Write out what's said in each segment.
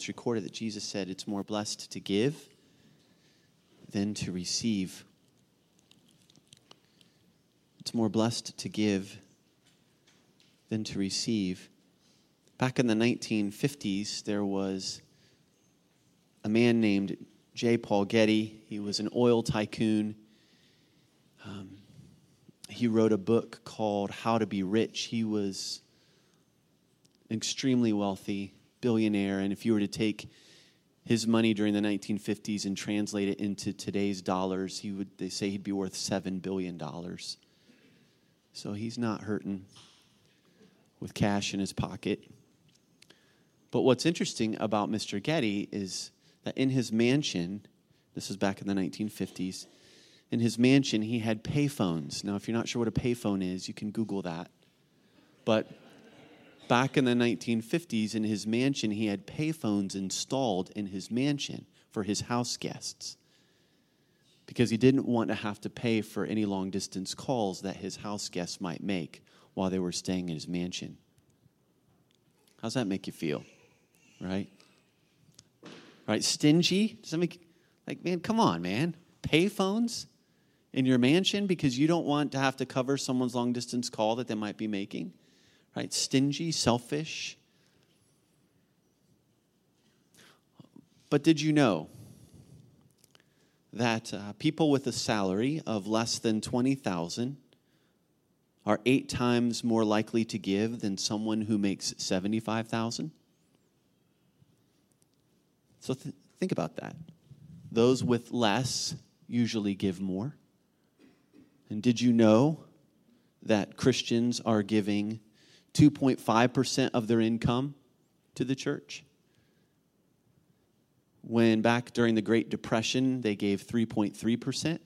it's recorded that Jesus said it's more blessed to give than to receive. It's more blessed to give than to receive. Back in the 1950s, there was a man named J. Paul Getty. He was an oil tycoon. Um, he wrote a book called How to Be Rich. He was extremely wealthy, billionaire, and if you were to take his money during the 1950s and translate it into today's dollars, he would they say he'd be worth 7 billion dollars. So he's not hurting with cash in his pocket. But what's interesting about Mr. Getty is that in his mansion, this was back in the 1950s, in his mansion, he had payphones. Now, if you're not sure what a payphone is, you can Google that. But back in the 1950s, in his mansion, he had payphones installed in his mansion for his house guests because he didn't want to have to pay for any long distance calls that his house guests might make while they were staying in his mansion. How's that make you feel? Right? Right? Stingy? Does that make like man, come on, man. Payphones in your mansion because you don't want to have to cover someone's long distance call that they might be making. Right? Stingy, selfish. But did you know that uh, people with a salary of less than 20,000 are 8 times more likely to give than someone who makes 75,000? So th- think about that. Those with less usually give more. And did you know that Christians are giving 2.5% of their income to the church? When back during the Great Depression, they gave 3.3%.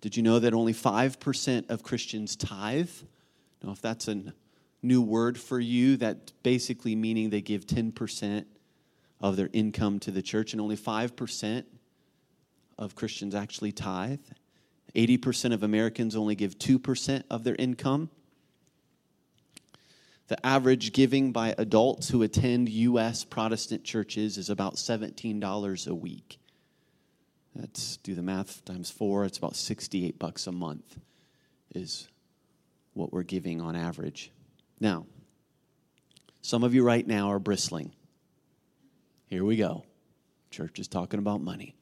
Did you know that only 5% of Christians tithe? Now, if that's a new word for you, that basically meaning they give 10% of their income to the church, and only 5% of Christians actually tithe. 80% of Americans only give 2% of their income. The average giving by adults who attend U.S. Protestant churches is about $17 a week. Let's do the math times four. It's about 68 bucks a month, is what we're giving on average. Now, some of you right now are bristling. Here we go. Church is talking about money.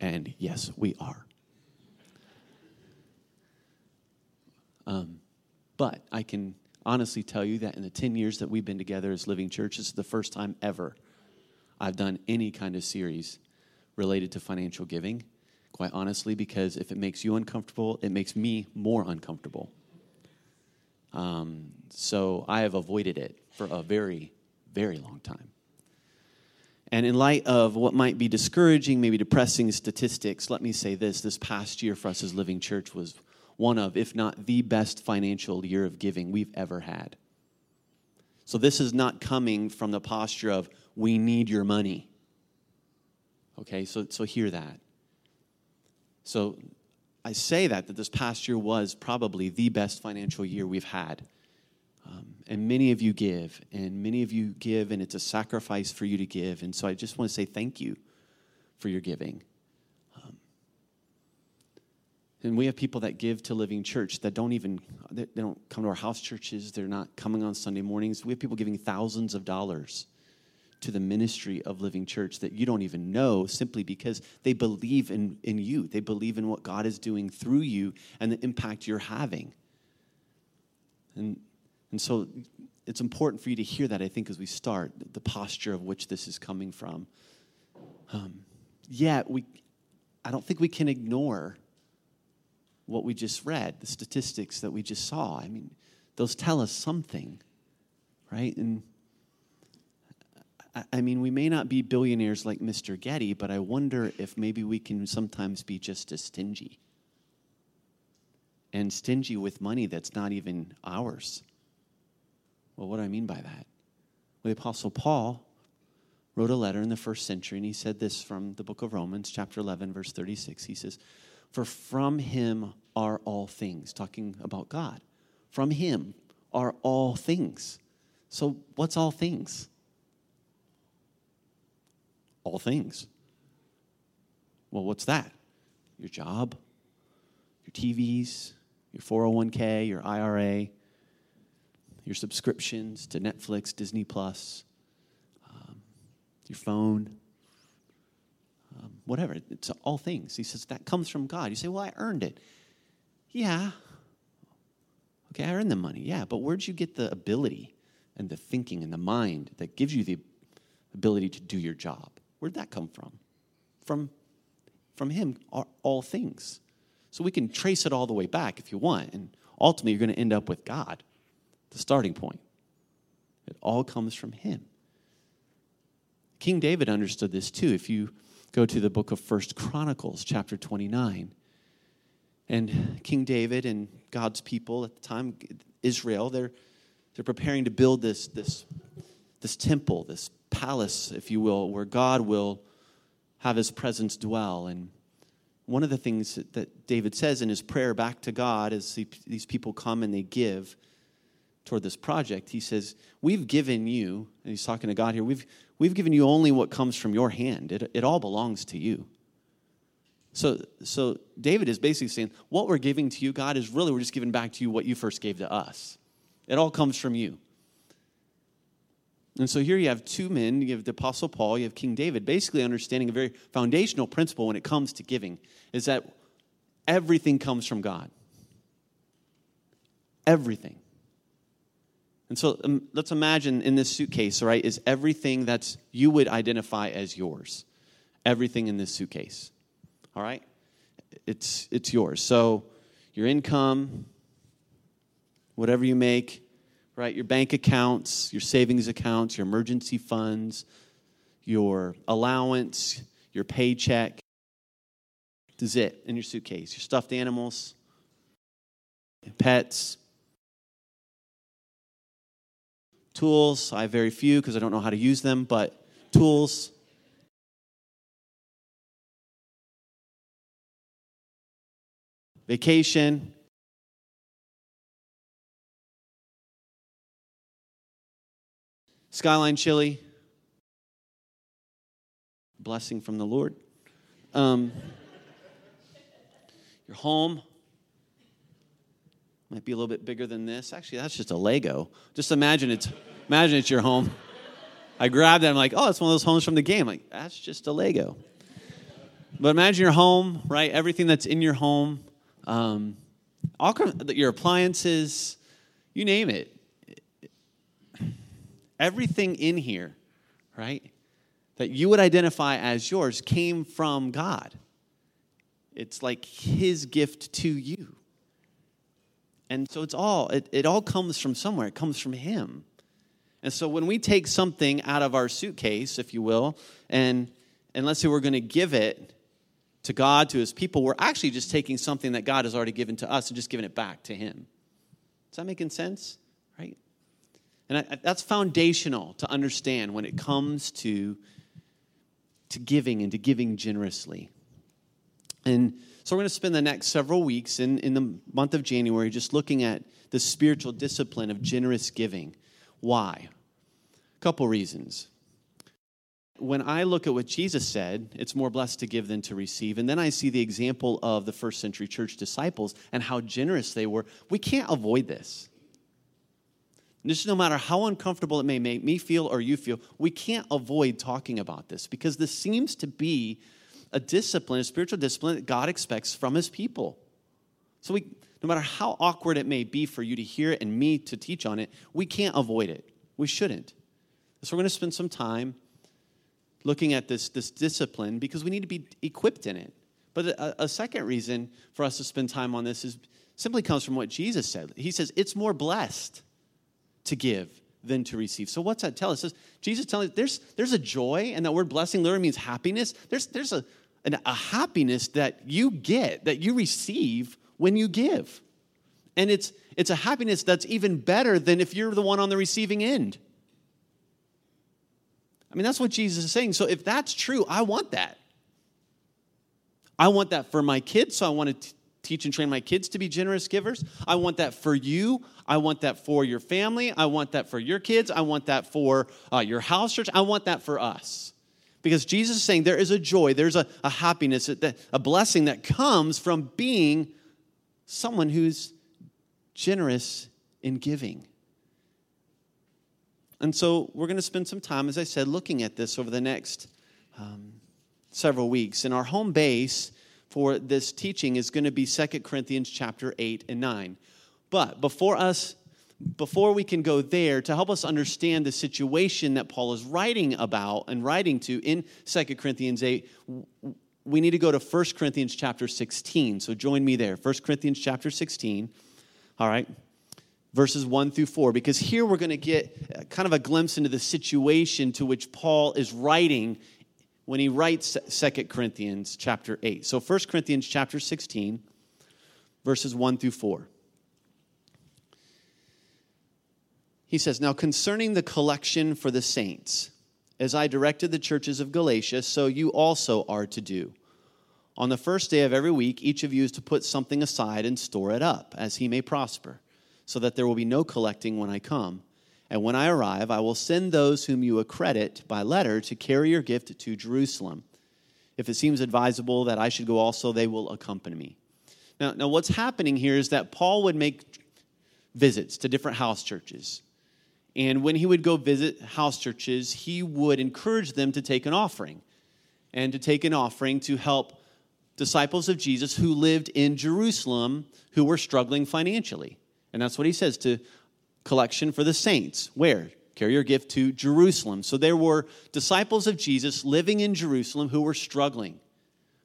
And yes, we are. Um, but I can honestly tell you that in the 10 years that we've been together as Living Church, this is the first time ever I've done any kind of series related to financial giving. Quite honestly, because if it makes you uncomfortable, it makes me more uncomfortable. Um, so I have avoided it for a very, very long time. And in light of what might be discouraging, maybe depressing statistics, let me say this this past year for us as Living Church was one of, if not the best financial year of giving we've ever had. So this is not coming from the posture of, we need your money. Okay, so, so hear that. So I say that, that this past year was probably the best financial year we've had. Um, and many of you give, and many of you give, and it's a sacrifice for you to give. And so I just want to say thank you for your giving. And we have people that give to Living Church that don't even they don't come to our house churches. They're not coming on Sunday mornings. We have people giving thousands of dollars to the ministry of Living Church that you don't even know simply because they believe in, in you. They believe in what God is doing through you and the impact you're having. And, and so it's important for you to hear that, I think, as we start, the posture of which this is coming from. Um, yet, we, I don't think we can ignore what we just read, the statistics that we just saw. I mean, those tell us something, right? And I mean, we may not be billionaires like Mr. Getty, but I wonder if maybe we can sometimes be just as stingy. And stingy with money that's not even ours. Well, what do I mean by that? Well, the Apostle Paul wrote a letter in the first century, and he said this from the book of Romans, chapter 11, verse 36. He says, For from him are all things, talking about God. From him are all things. So, what's all things? All things. Well, what's that? Your job, your TVs, your 401k, your IRA, your subscriptions to Netflix, Disney Plus, um, your phone, whatever. It's all things. He says that comes from God. You say, well, I earned it. Yeah. Okay, I earned the money. Yeah, but where'd you get the ability and the thinking and the mind that gives you the ability to do your job? Where'd that come from? From, from Him, all, all things. So we can trace it all the way back if you want. And ultimately, you're going to end up with God, the starting point. It all comes from Him. King David understood this too. If you go to the book of First Chronicles, chapter 29, and King David and God's people at the time, Israel, they're, they're preparing to build this, this, this temple, this palace, if you will, where God will have his presence dwell. And one of the things that David says in his prayer back to God as these people come and they give toward this project, he says, We've given you, and he's talking to God here, we've, we've given you only what comes from your hand. It, it all belongs to you. So, so David is basically saying, what we're giving to you, God, is really we're just giving back to you what you first gave to us. It all comes from you. And so here you have two men, you have the Apostle Paul, you have King David, basically understanding a very foundational principle when it comes to giving is that everything comes from God. Everything. And so um, let's imagine in this suitcase, right, is everything that you would identify as yours. Everything in this suitcase. All right? It's, it's yours. So your income, whatever you make, right? Your bank accounts, your savings accounts, your emergency funds, your allowance, your paycheck. This is it in your suitcase. Your stuffed animals, pets, tools. I have very few because I don't know how to use them, but tools. vacation. Skyline Chili, blessing from the Lord. Um, your home might be a little bit bigger than this. Actually, that's just a Lego. Just imagine it's imagine it's your home. I grabbed it. I'm like, oh, it's one of those homes from the game. like, that's just a Lego. But imagine your home, right? Everything that's in your home um, all your appliances, you name it. Everything in here, right, that you would identify as yours came from God. It's like His gift to you. And so it's all, it, it all comes from somewhere. It comes from Him. And so when we take something out of our suitcase, if you will, and, and let's say we're going to give it to God, to his people, we're actually just taking something that God has already given to us and just giving it back to him. Is that making sense? Right? And I, that's foundational to understand when it comes to, to giving and to giving generously. And so we're going to spend the next several weeks in, in the month of January just looking at the spiritual discipline of generous giving. Why? A couple reasons when I look at what Jesus said, it's more blessed to give than to receive. And then I see the example of the first century church disciples and how generous they were. We can't avoid this. Just no matter how uncomfortable it may make me feel or you feel, we can't avoid talking about this because this seems to be a discipline, a spiritual discipline that God expects from his people. So we no matter how awkward it may be for you to hear it and me to teach on it, we can't avoid it. We shouldn't. So we're going to spend some time looking at this, this discipline because we need to be equipped in it. But a, a, second reason for us to spend time on this is simply comes from what Jesus said. He says it's more blessed to give than to receive. So what's that tell us? Says, Jesus telling us there's there's a joy, and that word blessing literally means happiness. There's there's a, an, a happiness that you get, that you receive when you give. And it's it's a happiness that's even better than if you're the one on the receiving end. I mean, that's what Jesus is saying. So if that's true, I want that. I want that for my kids, so I want to teach and train my kids to be generous givers. I want that for you. I want that for your family. I want that for your kids. I want that for uh, your house church. I want that for us. Because Jesus is saying there is a joy, there's a, a happiness, a, a blessing that comes from being someone who's generous in giving. And so we're going to spend some time, as I said, looking at this over the next um, several weeks. And our home base for this teaching is going to be 2 Corinthians chapter 8 and 9. But before us before we can go there to help us understand the situation that Paul is writing about and writing to in 2 Corinthians 8 we need to go to 1 Corinthians chapter 16. So join me there. 1 Corinthians chapter 16. All right. Verses 1 through 4 because here we're going to get uh, kind of a glimpse into the situation to which Paul is writing when he writes 2 Corinthians chapter 8. So 1 Corinthians chapter 16 verses 1 through 4. He says, Now concerning the collection for the saints, as I directed the churches of Galatia, so you also are to do. On the first day of every week, each of you is to put something aside and store it up, as he may prosper, so that there will be no collecting when I come. And when I arrive, I will send those whom you accredit by letter to carry your gift to Jerusalem. If it seems advisable that I should go also, they will accompany me. Now, now what's happening here is that Paul would make visits to different house churches. And when he would go visit house churches, he would encourage them to take an offering and to take an offering to help disciples of Jesus who lived in Jerusalem who were struggling financially. And that's what he says to collection for the saints. Where? Carry your gift to Jerusalem. So there were disciples of Jesus living in Jerusalem who were struggling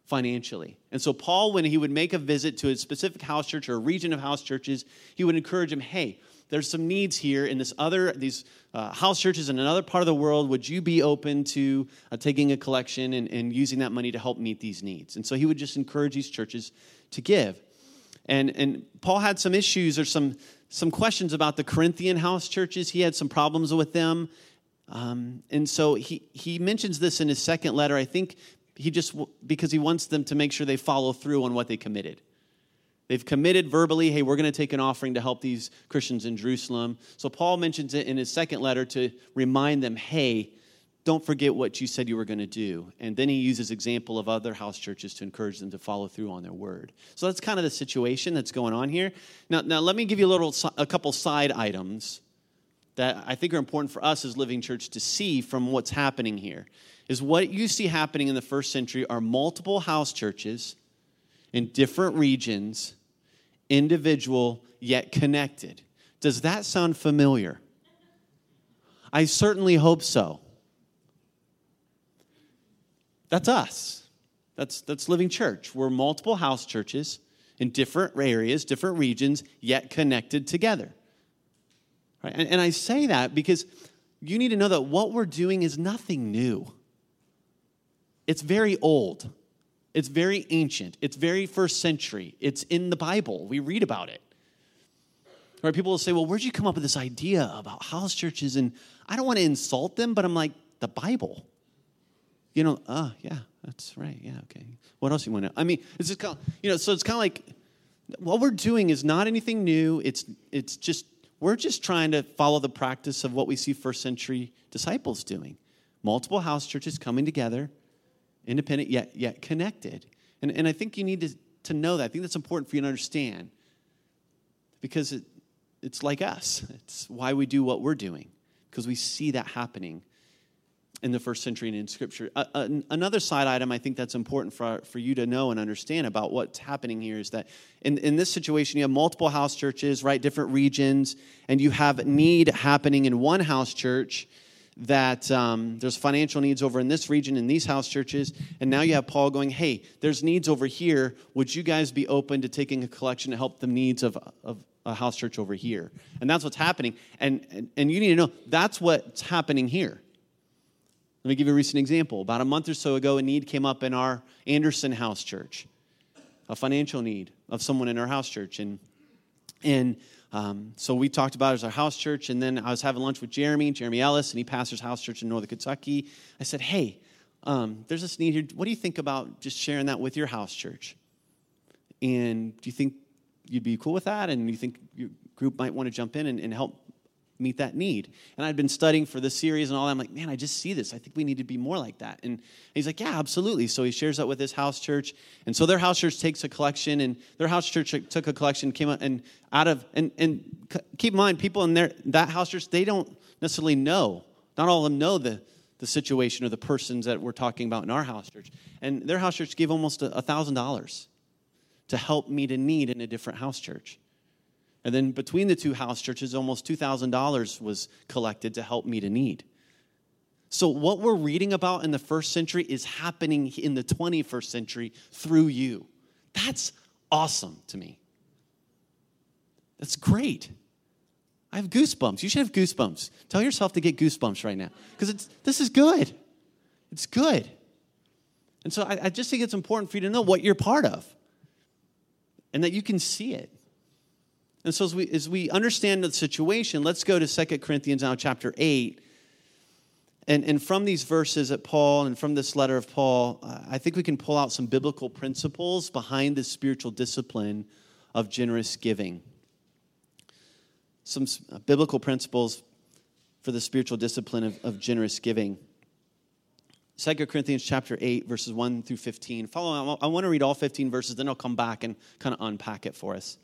financially. And so Paul, when he would make a visit to a specific house church or a region of house churches, he would encourage them, hey, there's some needs here in this other these uh, house churches in another part of the world. Would you be open to uh, taking a collection and, and using that money to help meet these needs? And so he would just encourage these churches to give. And and paul had some issues or some some questions about the corinthian house churches. He had some problems with them. Um, and so he he mentions this in his second letter. I think he just because he wants them to make sure they follow through on what they committed They've committed verbally, hey, we're going to take an offering to help these Christians in Jerusalem. So Paul mentions it in his second letter to remind them, hey, don't forget what you said you were going to do. And then he uses example of other house churches to encourage them to follow through on their word. So that's kind of the situation that's going on here. Now, now let me give you a little, a couple side items that I think are important for us as Living Church to see from what's happening here. Is what you see happening in the first century are multiple house churches in different regions individual yet connected. Does that sound familiar? I certainly hope so. That's us. That's, that's Living Church. We're multiple house churches in different areas, different regions, yet connected together. Right? And, and I say that because you need to know that what we're doing is nothing new, it's very old. It's very ancient. It's very first century. It's in the Bible. We read about it. Right? People will say, well, where'd you come up with this idea about house churches? And I don't want to insult them, but I'm like, the Bible. You know, oh, yeah, that's right. Yeah, okay. What else you want to I mean, it's just kind of, you know, so it's kind of like what we're doing is not anything new. It's, it's just, we're just trying to follow the practice of what we see first century disciples doing. Multiple house churches coming together independent yet, yet connected. And, and I think you need to, to know that. I think that's important for you to understand because it, it's like us. It's why we do what we're doing because we see that happening in the first century and in Scripture. Another side item I think that's important for, for you to know and understand about what's happening here is that in, in this situation, you have multiple house churches, right? Different regions, and you have need happening in one house church that um, there's financial needs over in this region in these house churches and now you have paul going hey there's needs over here. Would you guys be open to taking a collection to help the needs of, of a house church over here? And that's what's happening. And, and, and you need to know that's what's happening here. Let me give you a recent example. About a month or so ago a need came up in our anderson house church a financial need of someone in our house church. And and um, so we talked about it as our house church, and then I was having lunch with Jeremy, Jeremy Ellis, and he pastors house church in Northern Kentucky. I said, "Hey, um, there's this need here. What do you think about just sharing that with your house church?" And do you think you'd be cool with that? And you think your group might want to jump in and, and help meet that need. And I'd been studying for this series and all that. I'm like, man, I just see this. I think we need to be more like that. And he's like, yeah, absolutely. So he shares that with his house church. And so their house church takes a collection, and their house church took a collection, came out and out of, and, and keep in mind, people in their, that house church, they don't necessarily know. Not all of them know the, the situation or the persons that we're talking about in our house church. And their house church gave almost a $1,000 to help meet a need in a different house church. And then between the two house churches, almost $2,000 was collected to help meet a need. So, what we're reading about in the first century is happening in the 21st century through you. That's awesome to me. That's great. I have goosebumps. You should have goosebumps. Tell yourself to get goosebumps right now because this is good. It's good. And so I, I just think it's important for you to know what you're part of and that you can see it. And so as we, as we understand the situation, let's go to 2 Corinthians now, chapter 8. And, and from these verses at Paul and from this letter of Paul, I think we can pull out some biblical principles behind the spiritual discipline of generous giving. Some uh, biblical principles for the spiritual discipline of, of generous giving. 2 Corinthians chapter 8, verses 1 through 15. Follow, I want to read all 15 verses, then I'll come back and kind of unpack it for us.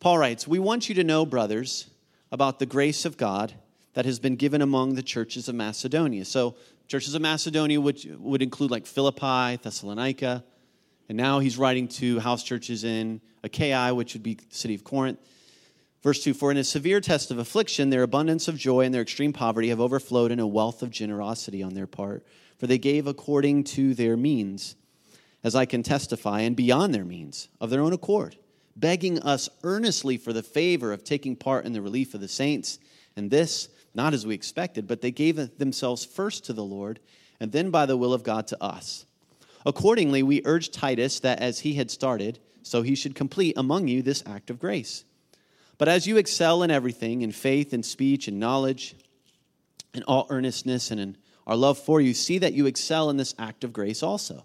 Paul writes, We want you to know, brothers, about the grace of God that has been given among the churches of Macedonia. So, churches of Macedonia would, would include like Philippi, Thessalonica, and now he's writing to house churches in Achaia, which would be the city of Corinth. Verse 2 For in a severe test of affliction, their abundance of joy and their extreme poverty have overflowed in a wealth of generosity on their part. For they gave according to their means, as I can testify, and beyond their means, of their own accord begging us earnestly for the favor of taking part in the relief of the saints. And this, not as we expected, but they gave themselves first to the Lord, and then by the will of God to us. Accordingly, we urge Titus that as he had started, so he should complete among you this act of grace. But as you excel in everything, in faith and speech and knowledge, in all earnestness and in our love for you, see that you excel in this act of grace also.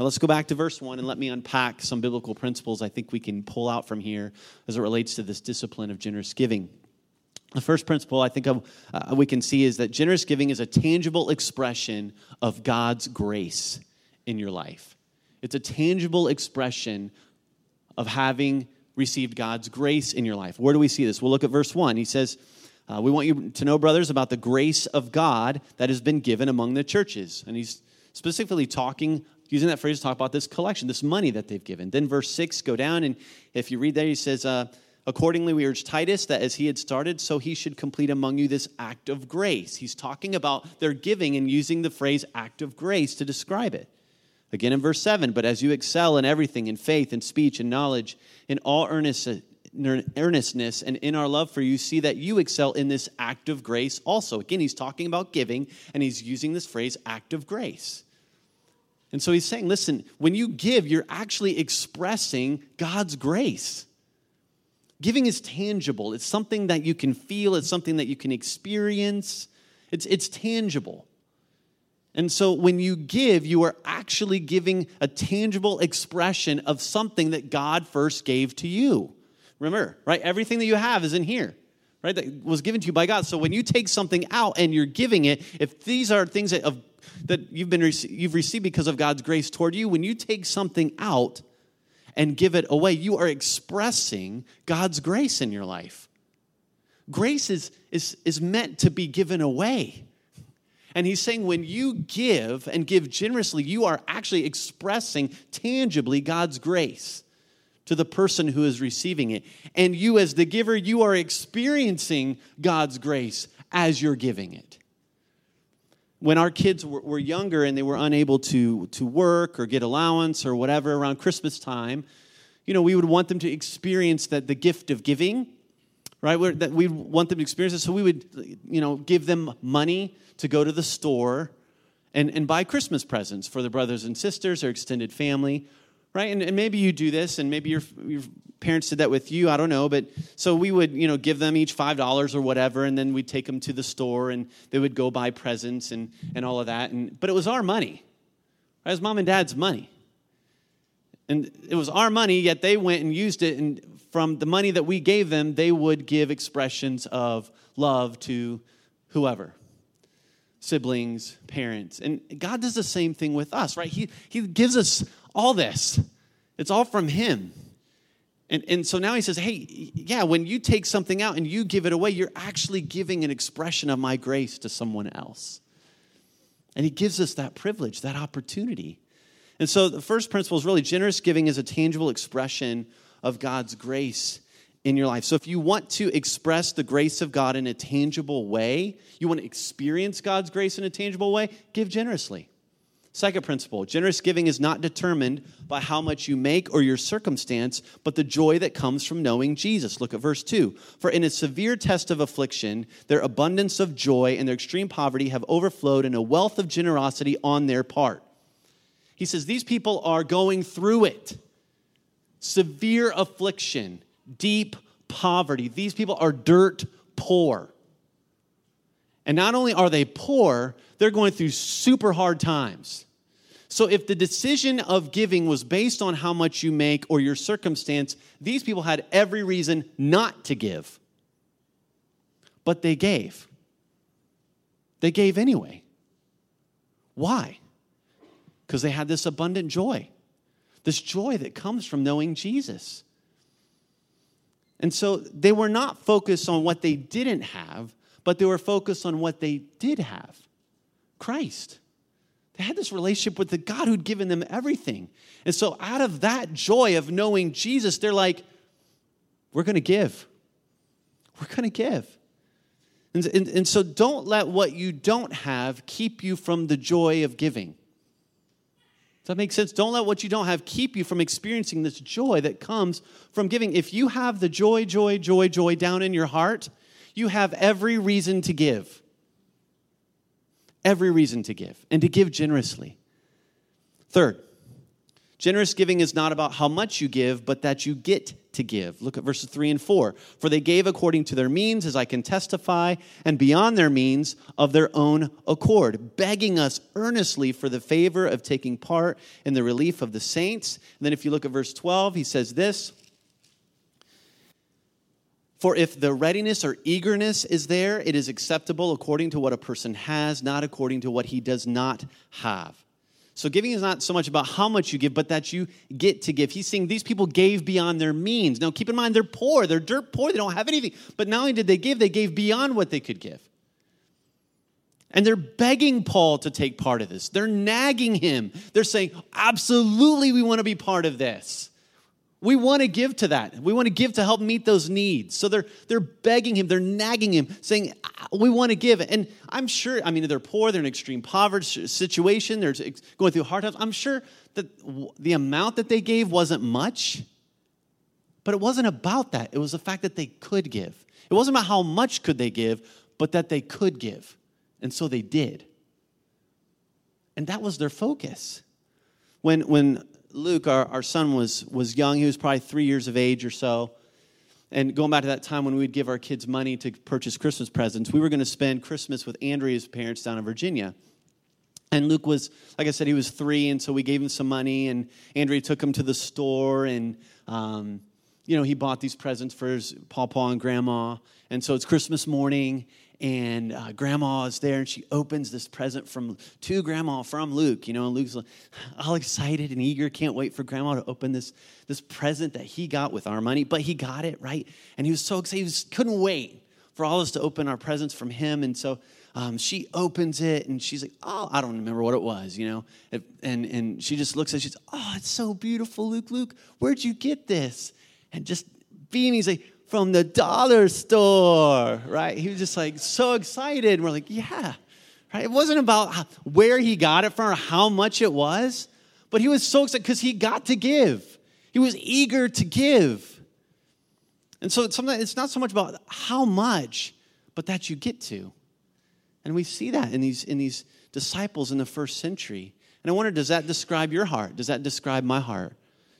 Now let's go back to verse 1 and let me unpack some biblical principles I think we can pull out from here as it relates to this discipline of generous giving. The first principle I think uh, we can see is that generous giving is a tangible expression of God's grace in your life. It's a tangible expression of having received God's grace in your life. Where do we see this? We'll look at verse 1. He says, uh, We want you to know, brothers, about the grace of God that has been given among the churches. And he's specifically talking using that phrase to talk about this collection, this money that they've given. Then verse 6, go down, and if you read there, he says, uh, Accordingly, we urge Titus that as he had started, so he should complete among you this act of grace. He's talking about their giving and using the phrase act of grace to describe it. Again in verse 7, but as you excel in everything, in faith and speech and knowledge, in all earnestness and in our love for you, see that you excel in this act of grace also. Again, he's talking about giving, and he's using this phrase act of grace. And so he's saying, listen, when you give, you're actually expressing God's grace. Giving is tangible, it's something that you can feel, it's something that you can experience, it's, it's tangible. And so when you give, you are actually giving a tangible expression of something that God first gave to you. Remember, right? Everything that you have is in here, right? That was given to you by God. So when you take something out and you're giving it, if these are things that of that you've been you've received because of God's grace toward you, when you take something out and give it away, you are expressing God's grace in your life. Grace is, is, is meant to be given away. And he's saying when you give and give generously, you are actually expressing tangibly God's grace to the person who is receiving it. And you, as the giver, you are experiencing God's grace as you're giving it. When our kids were, younger and they were unable to, to work or get allowance or whatever around Christmas time, you know, we would want them to experience that the gift of giving, right? We're, that we want them to experience it. So we would, you know, give them money to go to the store and, and buy Christmas presents for their brothers and sisters or extended family, right? And, and maybe you do this, and maybe your, your parents did that with you. I don't know, but so we would, you know, give them each five dollars or whatever, and then we'd take them to the store, and they would go buy presents and and all of that. And but it was our money, right? it was mom and dad's money, and it was our money. Yet they went and used it, and from the money that we gave them, they would give expressions of love to whoever siblings, parents. And God does the same thing with us, right? He, he gives us all this, it's all from Him. And, and so now he says, hey, yeah, when you take something out and you give it away, you're actually giving an expression of my grace to someone else. And he gives us that privilege, that opportunity. And so the first principle is really generous giving is a tangible expression of God's grace in your life. So if you want to express the grace of God in a tangible way, you want to experience God's grace in a tangible way, give generously. Second principle generous giving is not determined by how much you make or your circumstance, but the joy that comes from knowing Jesus. Look at verse 2. For in a severe test of affliction, their abundance of joy and their extreme poverty have overflowed in a wealth of generosity on their part. He says these people are going through it severe affliction, deep poverty. These people are dirt poor. And not only are they poor, they're going through super hard times. So, if the decision of giving was based on how much you make or your circumstance, these people had every reason not to give. But they gave. They gave anyway. Why? Because they had this abundant joy, this joy that comes from knowing Jesus. And so they were not focused on what they didn't have, but they were focused on what they did have Christ. They had this relationship with the God who'd given them everything. And so, out of that joy of knowing Jesus, they're like, we're going to give. We're going to give. And, and, and, so, don't let what you don't have keep you from the joy of giving. Does that make sense? Don't let what you don't have keep you from experiencing this joy that comes from giving. If you have the joy, joy, joy, joy down in your heart, you have every reason to give. Every reason to give, and to give generously. Third, generous giving is not about how much you give, but that you get to give. Look at verses 3 and 4. For they gave according to their means, as I can testify, and beyond their means of their own accord, begging us earnestly for the favor of taking part in the relief of the saints. And then if you look at verse 12, he says this for if the readiness or eagerness is there, it is acceptable according to what a person has, not according to what he does not have. So giving is not so much about how much you give, but that you get to give. He's saying these people gave beyond their means. Now keep in mind, they're poor. They're dirt poor. They don't have anything. But not only did they give, they gave beyond what they could give. And they're begging Paul to take part of this. They're nagging him. They're saying, absolutely, we want to be part of this. We want to give to that. We want to give to help meet those needs. So they're, they're begging him, they're nagging him, saying, ah, We want to give. And I'm sure, I mean, they're poor, they're in extreme poverty situation, they're going through hard times. I'm sure that the amount that they gave wasn't much, but it wasn't about that. It was the fact that they could give. It wasn't about how much could they give, but that they could give. And so they did. And that was their focus. When, when Luke, our, our son, was, was young. He was probably three years of age or so. And going back to that time when we'd give our kids money to purchase Christmas presents, we were going to spend Christmas with Andrea's parents down in Virginia. And Luke was, like I said, he was three, and so we gave him some money, and Andrea took him to the store, and um, you know, he bought these presents for his papa and grandma. And so it's Christmas morning, and uh, grandma is there, and she opens this present from to grandma from Luke. You know, and Luke's all excited and eager, can't wait for grandma to open this, this present that he got with our money. But he got it, right? And he was so excited, he couldn't wait for all of us to open our presents from him. And so um, she opens it and she's like, oh, I don't remember what it was, you know? And, and she just looks at it, she's, oh, it's so beautiful, Luke, Luke, where'd you get this? And just beaming, he's like, from the dollar store, right? He was just like so excited. And we're like, yeah, right? It wasn't about where he got it from or how much it was, but he was so excited because he got to give. He was eager to give. And so it's, it's not so much about how much, but that you get to. And we see that in these, in these disciples in the first century. And I wonder, does that describe your heart? Does that describe my heart?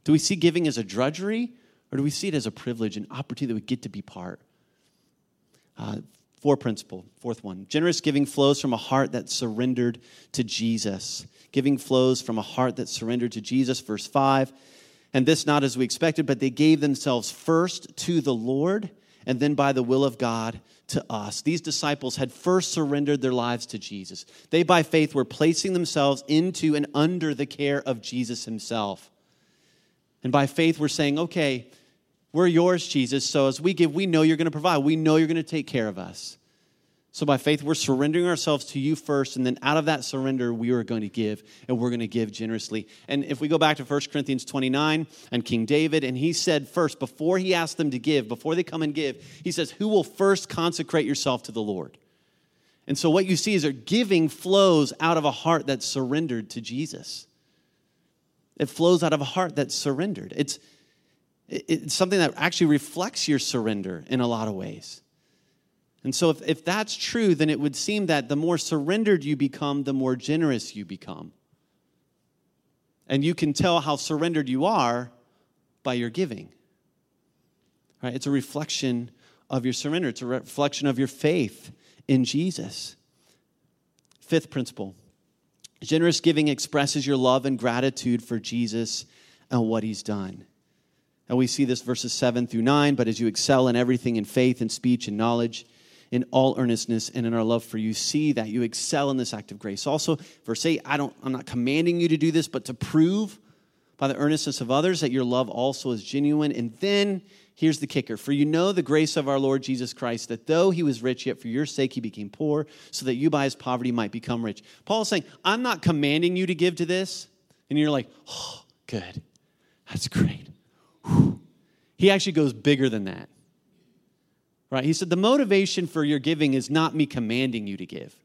Do we see giving as a drudgery or do we see it as a privilege, an opportunity that we get to be part? Uh, four principle, fourth one. Generous giving flows from a heart that surrendered to Jesus. Giving flows from a heart that surrendered to Jesus, verse 5. And this not as we expected, but they gave themselves first to the Lord and then by the will of God to us. These disciples had first surrendered their lives to Jesus. They, by faith, were placing themselves into and under the care of Jesus himself. And by faith, we're saying, okay, we're yours, Jesus. So as we give, we know you're going to provide. We know you're going to take care of us. So by faith, we're surrendering ourselves to you first, and then out of that surrender, we are going to give, and we're going to give generously. And if we go back to 1 Corinthians 29 and King David, and he said first, before he asked them to give, before they come and give, he says, Who will first consecrate yourself to the Lord? And so what you see is that giving flows out of a heart that's surrendered to Jesus. It flows out of a heart that's surrendered. It's, it's something that actually reflects your surrender in a lot of ways. And so, if, if that's true, then it would seem that the more surrendered you become, the more generous you become. And you can tell how surrendered you are by your giving. Right? It's a reflection of your surrender, it's a reflection of your faith in Jesus. Fifth principle generous giving expresses your love and gratitude for Jesus and what he's done. And we see this verses 7 through 9. But as you excel in everything in faith and speech and knowledge, in all earnestness and in our love for you, see that you excel in this act of grace. Also, verse 8, I don't, I'm not commanding you to do this, but to prove by the earnestness of others that your love also is genuine. And then here's the kicker For you know the grace of our Lord Jesus Christ, that though he was rich, yet for your sake he became poor, so that you by his poverty might become rich. Paul is saying, I'm not commanding you to give to this. And you're like, oh, good. That's great. He actually goes bigger than that. Right? He said, The motivation for your giving is not me commanding you to give.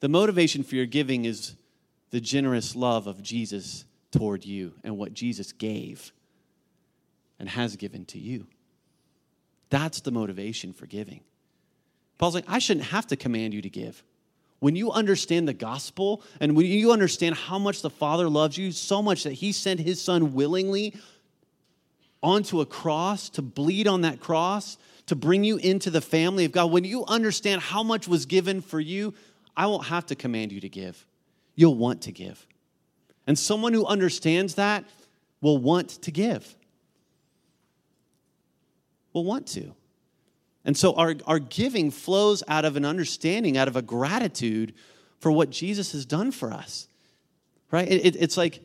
The motivation for your giving is the generous love of Jesus toward you and what Jesus gave and has given to you. That's the motivation for giving. Paul's like, I shouldn't have to command you to give. When you understand the gospel and when you understand how much the Father loves you, so much that he sent his son willingly onto a cross, to bleed on that cross, to bring you into the family of God, when you understand how much was given for you, I won't have to command you to give. You'll want to give. And someone who understands that will want to give. Will want to. And so our, our giving flows out of an understanding, out of a gratitude for what Jesus has done for us. Right? It, it, it's like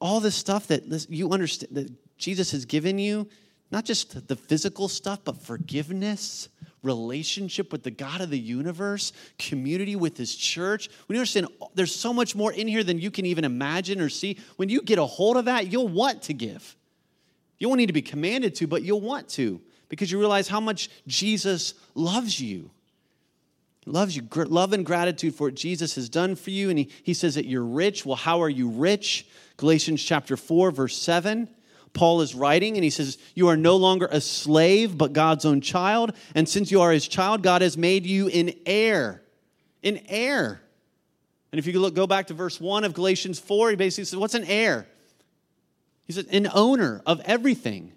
all this stuff that you understand that Jesus has given you, not just the physical stuff, but forgiveness, relationship with the God of the universe, community with His church. When you understand there's so much more in here than you can even imagine or see, when you get a hold of that, you'll want to give. You won't need to be commanded to, but you'll want to because you realize how much Jesus loves you. Loves you. Love and gratitude for what Jesus has done for you. And he, he says that you're rich. Well, how are you rich? Galatians chapter 4, verse 7. Paul is writing, and he says, You are no longer a slave, but God's own child. And since you are his child, God has made you an heir. An heir. And if you look, go back to verse 1 of Galatians 4, he basically says, What's an heir? He said, An owner of everything.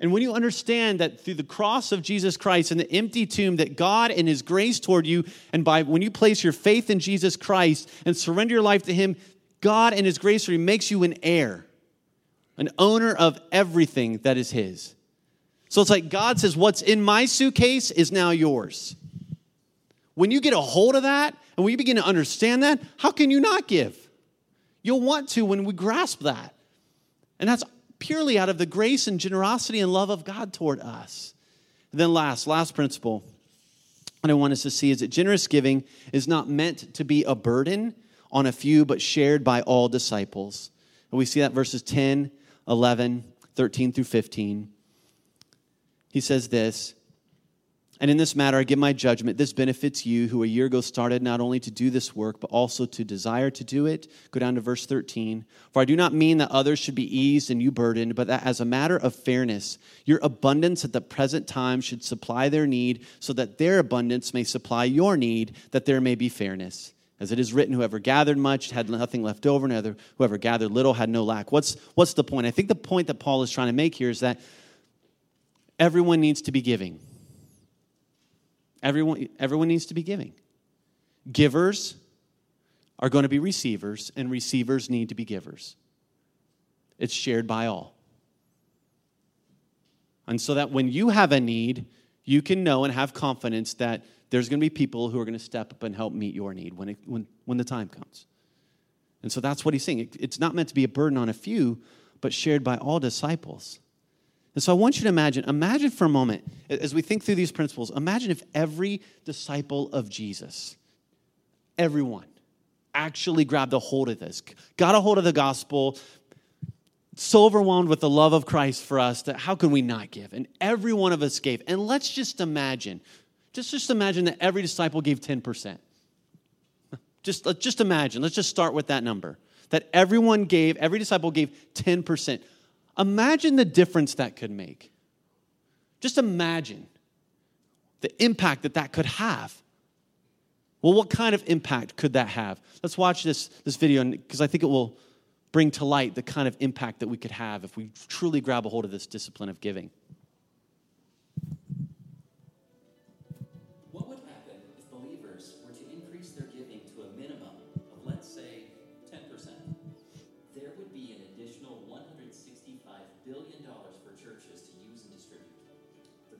And when you understand that through the cross of Jesus Christ and the empty tomb, that God and His grace toward you, and by when you place your faith in Jesus Christ and surrender your life to Him, God and His grace makes you an heir an owner of everything that is his. So it's like God says, What's in my suitcase is now yours. When you get a hold of that and when you begin to understand that, how can you not give? You'll want to when we grasp that. And that's purely out of the grace and generosity and love of God toward us. And then, last, last principle what I want us to see is that generous giving is not meant to be a burden on a few, but shared by all disciples. And we see that verses 10, 11, 13 through 15. He says this and in this matter, I give my judgment. This benefits you who a year ago started not only to do this work, but also to desire to do it. Go down to verse 13. For I do not mean that others should be eased and you burdened, but that as a matter of fairness, your abundance at the present time should supply their need, so that their abundance may supply your need, that there may be fairness. As it is written, whoever gathered much had nothing left over, and whoever gathered little had no lack. What's, what's the point? I think the point that Paul is trying to make here is that everyone needs to be giving. Everyone, everyone needs to be giving. Givers are going to be receivers, and receivers need to be givers. It's shared by all. And so that when you have a need, you can know and have confidence that there's going to be people who are going to step up and help meet your need when, it, when, when the time comes. And so that's what he's saying. It, it's not meant to be a burden on a few, but shared by all disciples. And so I want you to imagine, imagine for a moment, as we think through these principles, imagine if every disciple of Jesus, everyone, actually grabbed a hold of this, got a hold of the gospel, so overwhelmed with the love of Christ for us that how can we not give? And every one of us gave. And let's just imagine, just, just imagine that every disciple gave 10%. Just, just imagine, let's just start with that number. That everyone gave, every disciple gave 10%. Imagine the difference that could make. Just imagine the impact that that could have. Well, what kind of impact could that have? Let's watch this, this video because I think it will bring to light the kind of impact that we could have if we truly grab a hold of this discipline of giving.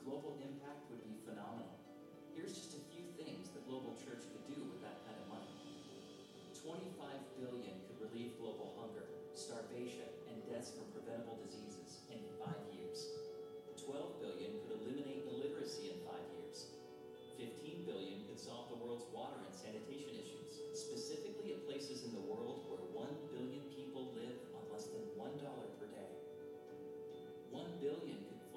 global impact would be phenomenal. Here's just a few things the global church could do with that kind of money. 25 billion could relieve global hunger, starvation, and deaths from preventable diseases in five years. 12 billion could eliminate illiteracy in five years. 15 billion could solve the world's water and sanitation issues, specifically at places in the world where 1 billion people live on less than $1 per day. 1 billion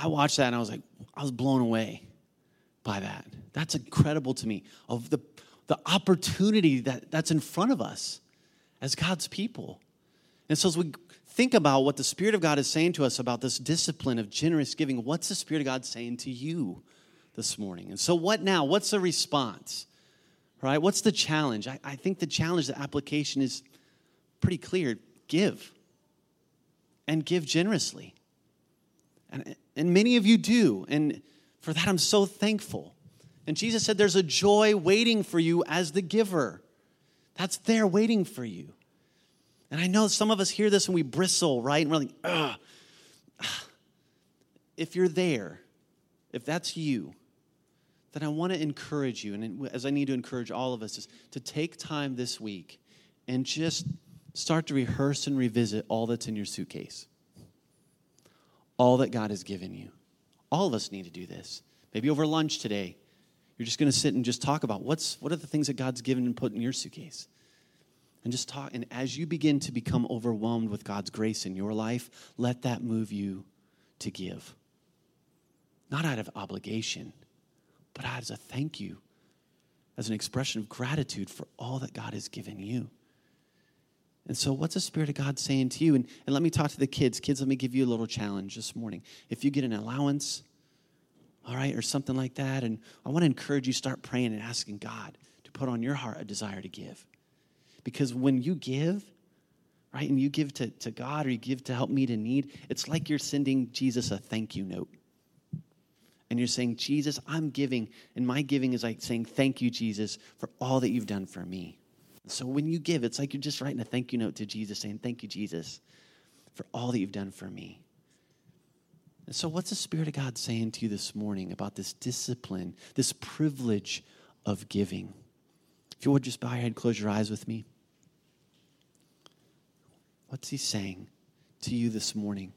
I watched that and I was like, I was blown away by that. That's incredible to me of the, the opportunity that, that's in front of us as God's people. And so, as we think about what the Spirit of God is saying to us about this discipline of generous giving, what's the Spirit of God saying to you this morning? And so, what now? What's the response? Right? What's the challenge? I, I think the challenge, the application is pretty clear give and give generously. And, and many of you do. And for that, I'm so thankful. And Jesus said, There's a joy waiting for you as the giver. That's there waiting for you. And I know some of us hear this and we bristle, right? And we're like, ugh. If you're there, if that's you, then I want to encourage you, and as I need to encourage all of us, is to take time this week and just start to rehearse and revisit all that's in your suitcase, all that God has given you. All of us need to do this. Maybe over lunch today, you're just going to sit and just talk about what's what are the things that God's given and put in your suitcase and just talk. And as you begin to become overwhelmed with God's grace in your life, let that move you to give. Not out of obligation, but as a thank you. as an expression of gratitude for all that God has given you. And so, what's the Spirit of God saying to you? And, and let me talk to the kids. Kids, let me give you a little challenge this morning. If you get an allowance, all right, or something like that, and I want to encourage you start praying and asking God to put on your heart a desire to give. Because when you give, right, and you give to, to God or you give to help meet a need, it's like you're sending Jesus a thank you note. And you're saying, Jesus, I'm giving, and my giving is like saying, Thank you, Jesus, for all that you've done for me. So when you give, it's like you're just writing a thank you note to Jesus, saying, Thank you, Jesus, for all that you've done for me. And so, what's the Spirit of God saying to you this morning about this discipline, this privilege of giving? If you would just bow your head, close your eyes with me. What's He saying to you this morning?